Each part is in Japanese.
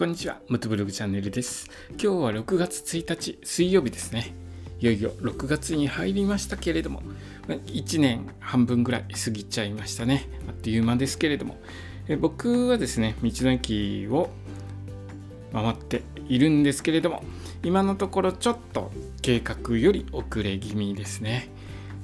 こんにちは、ムトブログチャンネルです。今日は6月1日、水曜日ですね。いよいよ6月に入りましたけれども、1年半分ぐらい過ぎちゃいましたね。あっという間ですけれども、え僕はですね、道の駅を回っているんですけれども、今のところちょっと計画より遅れ気味ですね。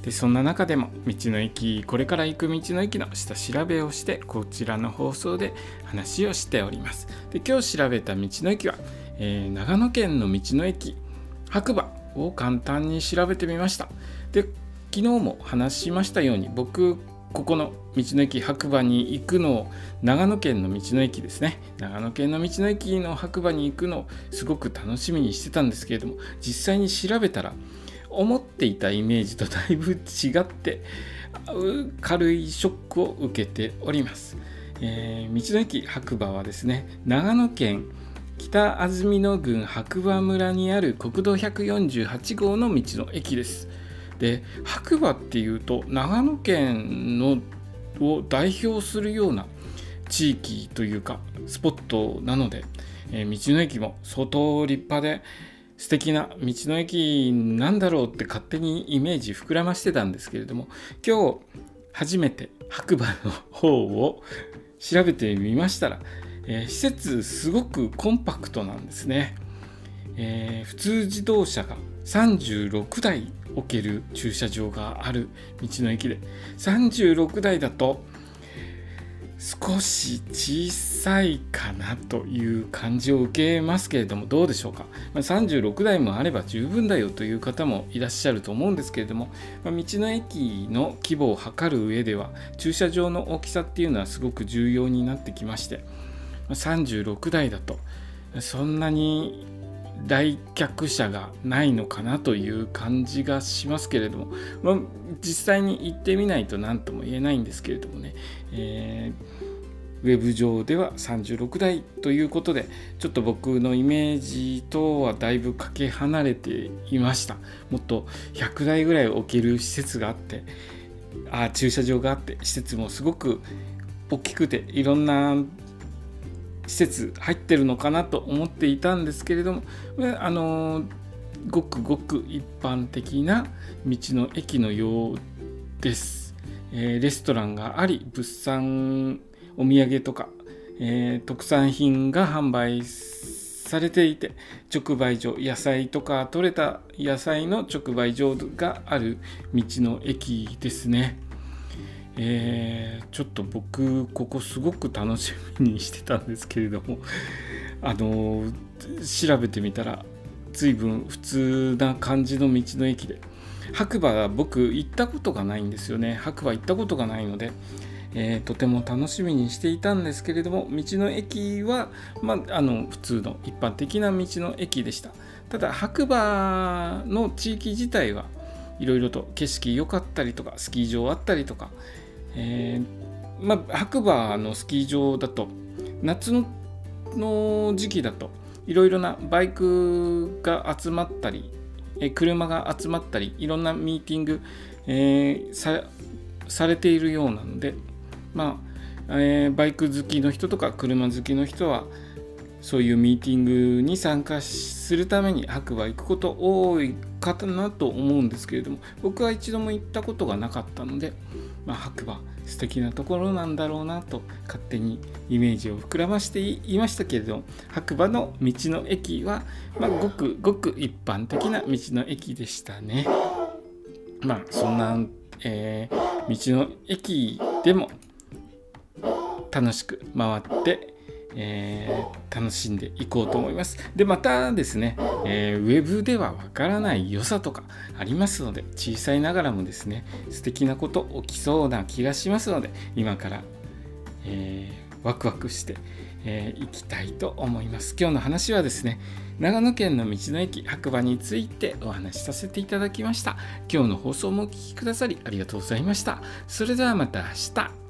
でそんな中でも道の駅これから行く道の駅の下調べをしてこちらの放送で話をしております。で今日調べた道の駅は、えー、長野県の道の駅白馬を簡単に調べてみました。で昨日も話しましたように僕ここの道の駅白馬に行くのを長野県の道の駅ですね。長野県の道の駅の白馬に行くのをすごく楽しみにしてたんですけれども実際に調べたら思っていたイメージとだいぶ違って軽いショックを受けております、えー、道の駅白馬はですね長野県北安曇野郡白馬村にある国道148号の道の駅です。で白馬っていうと長野県のを代表するような地域というかスポットなので、えー、道の駅も相当立派で素敵な道の駅なんだろうって勝手にイメージ膨らましてたんですけれども今日初めて白馬の方を調べてみましたら、えー、施設すごくコンパクトなんですね、えー、普通自動車が36台置ける駐車場がある道の駅で36台だと少し小さいかなという感じを受けますけれどもどうでしょうか、36台もあれば十分だよという方もいらっしゃると思うんですけれども、道の駅の規模を測る上では駐車場の大きさっていうのはすごく重要になってきまして、36台だとそんなに来客者がないのかなという感じがしますけれども、まあ、実際に行ってみないと何とも言えないんですけれどもね、えー、ウェブ上では36台ということでちょっと僕のイメージとはだいぶかけ離れていました。もっと100台ぐらい置ける施設があってあ駐車場があって施設もすごく大きくていろんな施設入ってるのかなと思っていたんですけれどもあのごくごく一般的な道の駅のようです、えー、レストランがあり物産お土産とか、えー、特産品が販売されていて直売所野菜とか取れた野菜の直売所がある道の駅ですね。えー、ちょっと僕ここすごく楽しみにしてたんですけれども あの調べてみたら随分普通な感じの道の駅で白馬は僕行ったことがないんですよね。白馬行ったことがないので、えー、とても楽しみにしていたんですけれども道の駅は、まあ、あの普通の一般的な道の駅でした。ただ白馬の地域自体はいろいろと景色良かったりとかスキー場あったりとかえー、まあ、白馬のスキー場だと夏の時期だといろいろなバイクが集まったりえ車が集まったりいろんなミーティング、えー、されているようなので、まあえー、バイク好きの人とか車好きの人はそういうミーティングに参加するために白馬行くこと多いかなと思うんですけれども僕は一度も行ったことがなかったので、まあ、白馬素敵なところなんだろうなと勝手にイメージを膨らましていましたけれど白馬の道の駅は、まあ、ごくごく一般的な道の駅でしたね。まあそんな、えー、道の駅でも楽しく回ってえー、楽しんでいこうと思います。で、またですね、えー、ウェブではわからない良さとかありますので、小さいながらもですね、素敵なこと起きそうな気がしますので、今から、えー、ワクワクして、えー、いきたいと思います。今日の話はですね、長野県の道の駅白馬についてお話しさせていただきました。今日の放送もお聴きくださりありがとうございました。それではまた明日。